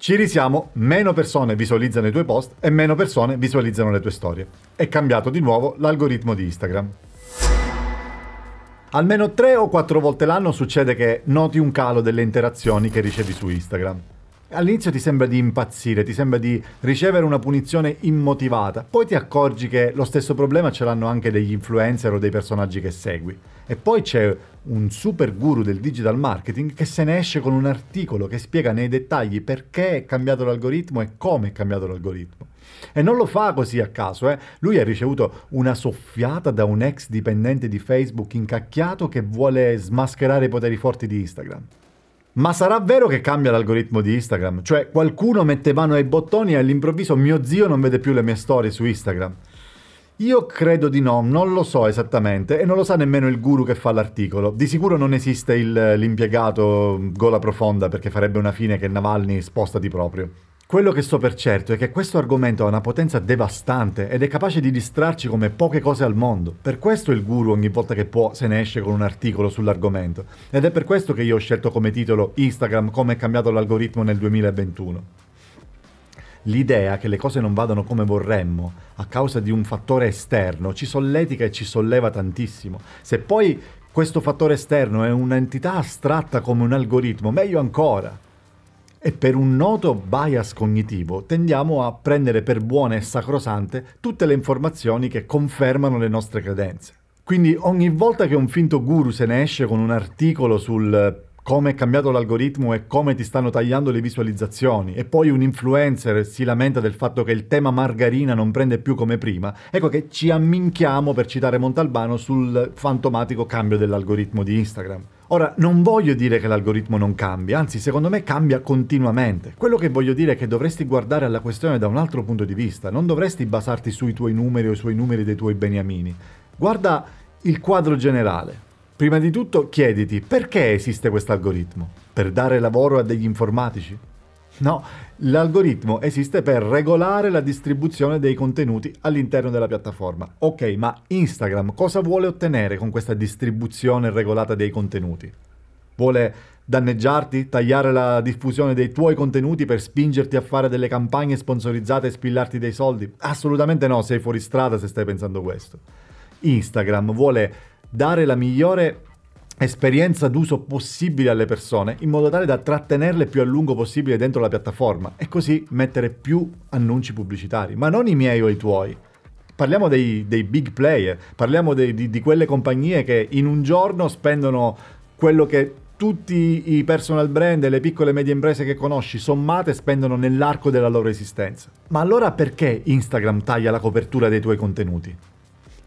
Ci risiamo, meno persone visualizzano i tuoi post e meno persone visualizzano le tue storie. È cambiato di nuovo l'algoritmo di Instagram. Almeno tre o quattro volte l'anno succede che noti un calo delle interazioni che ricevi su Instagram. All'inizio ti sembra di impazzire, ti sembra di ricevere una punizione immotivata, poi ti accorgi che lo stesso problema ce l'hanno anche degli influencer o dei personaggi che segui. E poi c'è un super guru del digital marketing che se ne esce con un articolo che spiega nei dettagli perché è cambiato l'algoritmo e come è cambiato l'algoritmo. E non lo fa così a caso, eh. Lui ha ricevuto una soffiata da un ex dipendente di Facebook incacchiato che vuole smascherare i poteri forti di Instagram. Ma sarà vero che cambia l'algoritmo di Instagram? Cioè qualcuno mette mano ai bottoni e all'improvviso mio zio non vede più le mie storie su Instagram? Io credo di no, non lo so esattamente e non lo sa nemmeno il guru che fa l'articolo. Di sicuro non esiste il, l'impiegato gola profonda perché farebbe una fine che Navalny spostati proprio. Quello che so per certo è che questo argomento ha una potenza devastante ed è capace di distrarci come poche cose al mondo. Per questo il guru ogni volta che può se ne esce con un articolo sull'argomento. Ed è per questo che io ho scelto come titolo Instagram come è cambiato l'algoritmo nel 2021. L'idea che le cose non vadano come vorremmo a causa di un fattore esterno ci solletica e ci solleva tantissimo. Se poi questo fattore esterno è un'entità astratta come un algoritmo, meglio ancora. E per un noto bias cognitivo tendiamo a prendere per buone e sacrosante tutte le informazioni che confermano le nostre credenze. Quindi ogni volta che un finto guru se ne esce con un articolo sul come è cambiato l'algoritmo e come ti stanno tagliando le visualizzazioni e poi un influencer si lamenta del fatto che il tema margarina non prende più come prima, ecco che ci amminchiamo per citare Montalbano sul fantomatico cambio dell'algoritmo di Instagram. Ora, non voglio dire che l'algoritmo non cambia, anzi secondo me cambia continuamente. Quello che voglio dire è che dovresti guardare alla questione da un altro punto di vista, non dovresti basarti sui tuoi numeri o sui numeri dei tuoi beniamini. Guarda il quadro generale. Prima di tutto chiediti perché esiste questo algoritmo? Per dare lavoro a degli informatici? No, l'algoritmo esiste per regolare la distribuzione dei contenuti all'interno della piattaforma. Ok, ma Instagram cosa vuole ottenere con questa distribuzione regolata dei contenuti? Vuole danneggiarti, tagliare la diffusione dei tuoi contenuti per spingerti a fare delle campagne sponsorizzate e spillarti dei soldi? Assolutamente no, sei fuori strada se stai pensando questo. Instagram vuole dare la migliore esperienza d'uso possibile alle persone in modo tale da trattenerle più a lungo possibile dentro la piattaforma e così mettere più annunci pubblicitari, ma non i miei o i tuoi. Parliamo dei, dei big player, parliamo dei, di, di quelle compagnie che in un giorno spendono quello che tutti i personal brand e le piccole e medie imprese che conosci sommate spendono nell'arco della loro esistenza. Ma allora perché Instagram taglia la copertura dei tuoi contenuti?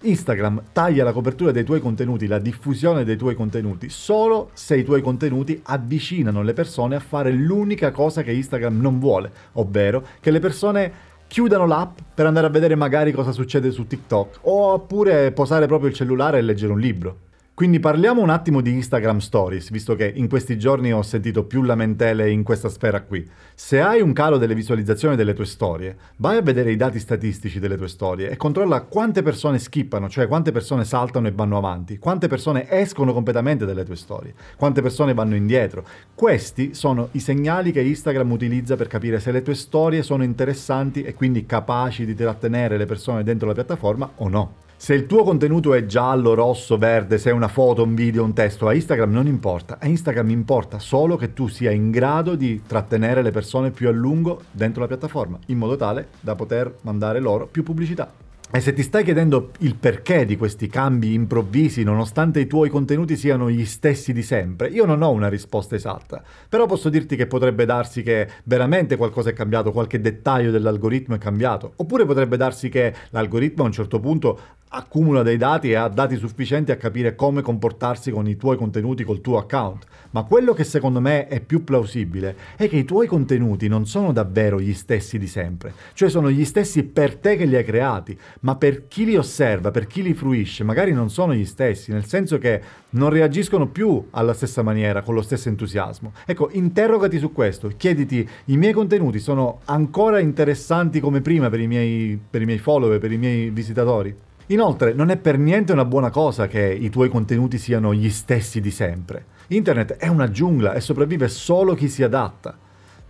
Instagram taglia la copertura dei tuoi contenuti, la diffusione dei tuoi contenuti, solo se i tuoi contenuti avvicinano le persone a fare l'unica cosa che Instagram non vuole, ovvero che le persone chiudano l'app per andare a vedere magari cosa succede su TikTok, oppure posare proprio il cellulare e leggere un libro. Quindi parliamo un attimo di Instagram Stories, visto che in questi giorni ho sentito più lamentele in questa sfera qui. Se hai un calo delle visualizzazioni delle tue storie, vai a vedere i dati statistici delle tue storie e controlla quante persone skippano, cioè quante persone saltano e vanno avanti, quante persone escono completamente dalle tue storie, quante persone vanno indietro. Questi sono i segnali che Instagram utilizza per capire se le tue storie sono interessanti e quindi capaci di trattenere le persone dentro la piattaforma o no. Se il tuo contenuto è giallo, rosso, verde, se è una foto, un video, un testo, a Instagram non importa. A Instagram importa solo che tu sia in grado di trattenere le persone più a lungo dentro la piattaforma, in modo tale da poter mandare loro più pubblicità. E se ti stai chiedendo il perché di questi cambi improvvisi, nonostante i tuoi contenuti siano gli stessi di sempre, io non ho una risposta esatta. Però posso dirti che potrebbe darsi che veramente qualcosa è cambiato, qualche dettaglio dell'algoritmo è cambiato. Oppure potrebbe darsi che l'algoritmo a un certo punto accumula dei dati e ha dati sufficienti a capire come comportarsi con i tuoi contenuti col tuo account. Ma quello che secondo me è più plausibile è che i tuoi contenuti non sono davvero gli stessi di sempre, cioè sono gli stessi per te che li hai creati, ma per chi li osserva, per chi li fruisce, magari non sono gli stessi, nel senso che non reagiscono più alla stessa maniera, con lo stesso entusiasmo. Ecco, interrogati su questo, chiediti, i miei contenuti sono ancora interessanti come prima per i miei, per i miei follower, per i miei visitatori? Inoltre, non è per niente una buona cosa che i tuoi contenuti siano gli stessi di sempre. Internet è una giungla e sopravvive solo chi si adatta.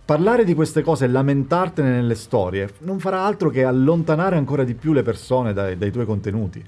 Parlare di queste cose e lamentartene nelle storie non farà altro che allontanare ancora di più le persone dai, dai tuoi contenuti.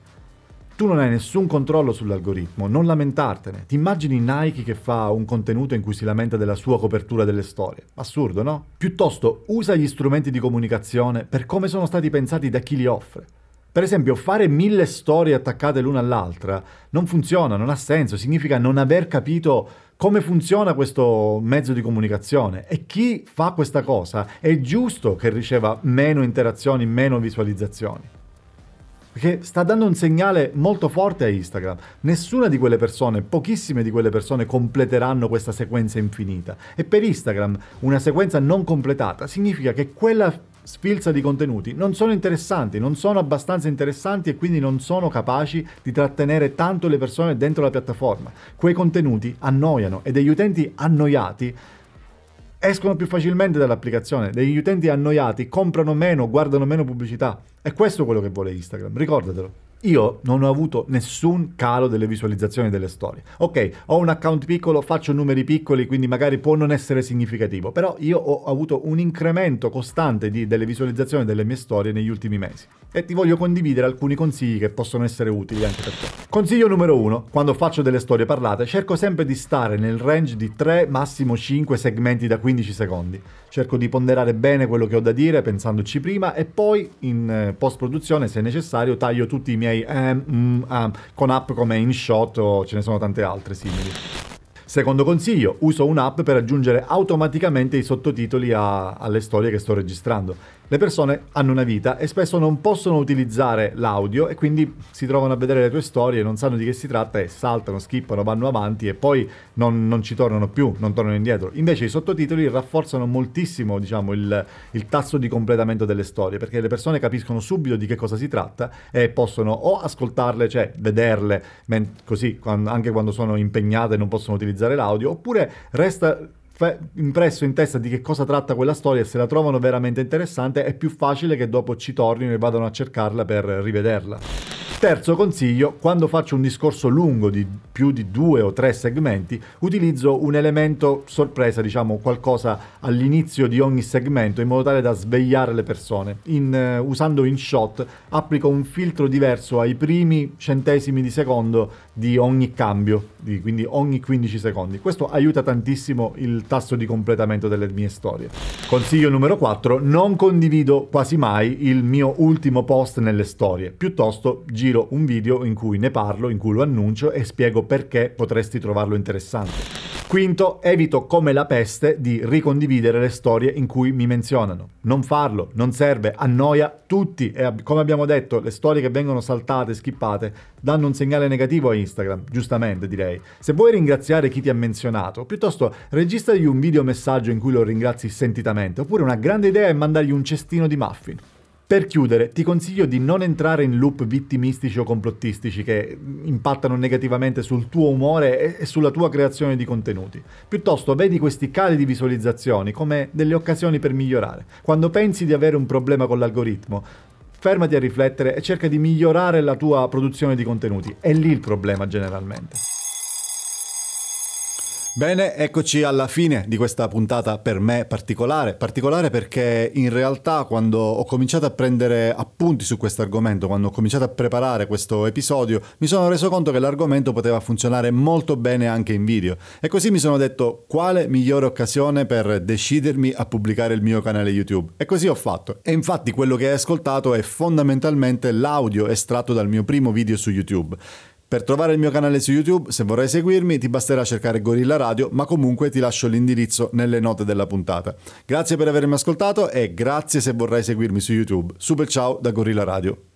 Tu non hai nessun controllo sull'algoritmo, non lamentartene. Ti immagini Nike che fa un contenuto in cui si lamenta della sua copertura delle storie? Assurdo, no? Piuttosto usa gli strumenti di comunicazione per come sono stati pensati da chi li offre. Per esempio, fare mille storie attaccate l'una all'altra non funziona, non ha senso, significa non aver capito come funziona questo mezzo di comunicazione e chi fa questa cosa è giusto che riceva meno interazioni, meno visualizzazioni. Perché sta dando un segnale molto forte a Instagram. Nessuna di quelle persone, pochissime di quelle persone completeranno questa sequenza infinita. E per Instagram una sequenza non completata significa che quella sfilza di contenuti non sono interessanti, non sono abbastanza interessanti e quindi non sono capaci di trattenere tanto le persone dentro la piattaforma. Quei contenuti annoiano e degli utenti annoiati escono più facilmente dall'applicazione, degli utenti annoiati comprano meno, guardano meno pubblicità. E questo è quello che vuole Instagram, ricordatelo. Io non ho avuto nessun calo delle visualizzazioni delle storie. Ok, ho un account piccolo, faccio numeri piccoli, quindi magari può non essere significativo, però io ho avuto un incremento costante di, delle visualizzazioni delle mie storie negli ultimi mesi. E ti voglio condividere alcuni consigli che possono essere utili anche per te. Consiglio numero uno, quando faccio delle storie parlate, cerco sempre di stare nel range di 3, massimo 5 segmenti da 15 secondi. Cerco di ponderare bene quello che ho da dire pensandoci prima e poi in eh, post produzione, se necessario, taglio tutti i miei um, um, um, con app come InShot o ce ne sono tante altre simili. Secondo consiglio, uso un'app per aggiungere automaticamente i sottotitoli a, alle storie che sto registrando. Le persone hanno una vita e spesso non possono utilizzare l'audio e quindi si trovano a vedere le tue storie, non sanno di che si tratta e saltano, skippano, vanno avanti e poi non, non ci tornano più, non tornano indietro. Invece i sottotitoli rafforzano moltissimo diciamo, il, il tasso di completamento delle storie perché le persone capiscono subito di che cosa si tratta e possono o ascoltarle, cioè vederle così anche quando sono impegnate e non possono utilizzare l'audio, oppure resta impresso in testa di che cosa tratta quella storia e se la trovano veramente interessante è più facile che dopo ci tornino e vadano a cercarla per rivederla. Terzo consiglio, quando faccio un discorso lungo di più di due o tre segmenti, utilizzo un elemento sorpresa, diciamo qualcosa all'inizio di ogni segmento in modo tale da svegliare le persone. In, uh, usando InShot applico un filtro diverso ai primi centesimi di secondo di ogni cambio, di, quindi ogni 15 secondi. Questo aiuta tantissimo il tasso di completamento delle mie storie. Consiglio numero 4, non condivido quasi mai il mio ultimo post nelle storie, piuttosto giro giro un video in cui ne parlo, in cui lo annuncio e spiego perché potresti trovarlo interessante. Quinto, evito come la peste di ricondividere le storie in cui mi menzionano. Non farlo, non serve, annoia tutti e come abbiamo detto, le storie che vengono saltate, skippate, danno un segnale negativo a Instagram, giustamente direi. Se vuoi ringraziare chi ti ha menzionato, piuttosto registragli un video messaggio in cui lo ringrazi sentitamente, oppure una grande idea è mandargli un cestino di muffin. Per chiudere, ti consiglio di non entrare in loop vittimistici o complottistici che impattano negativamente sul tuo umore e sulla tua creazione di contenuti. Piuttosto vedi questi cali di visualizzazioni come delle occasioni per migliorare. Quando pensi di avere un problema con l'algoritmo, fermati a riflettere e cerca di migliorare la tua produzione di contenuti. È lì il problema generalmente. Bene, eccoci alla fine di questa puntata per me particolare, particolare perché in realtà quando ho cominciato a prendere appunti su questo argomento, quando ho cominciato a preparare questo episodio, mi sono reso conto che l'argomento poteva funzionare molto bene anche in video e così mi sono detto quale migliore occasione per decidermi a pubblicare il mio canale YouTube e così ho fatto. E infatti quello che hai ascoltato è fondamentalmente l'audio estratto dal mio primo video su YouTube. Per trovare il mio canale su YouTube, se vorrai seguirmi, ti basterà cercare Gorilla Radio, ma comunque ti lascio l'indirizzo nelle note della puntata. Grazie per avermi ascoltato e grazie se vorrai seguirmi su YouTube. Super ciao da Gorilla Radio.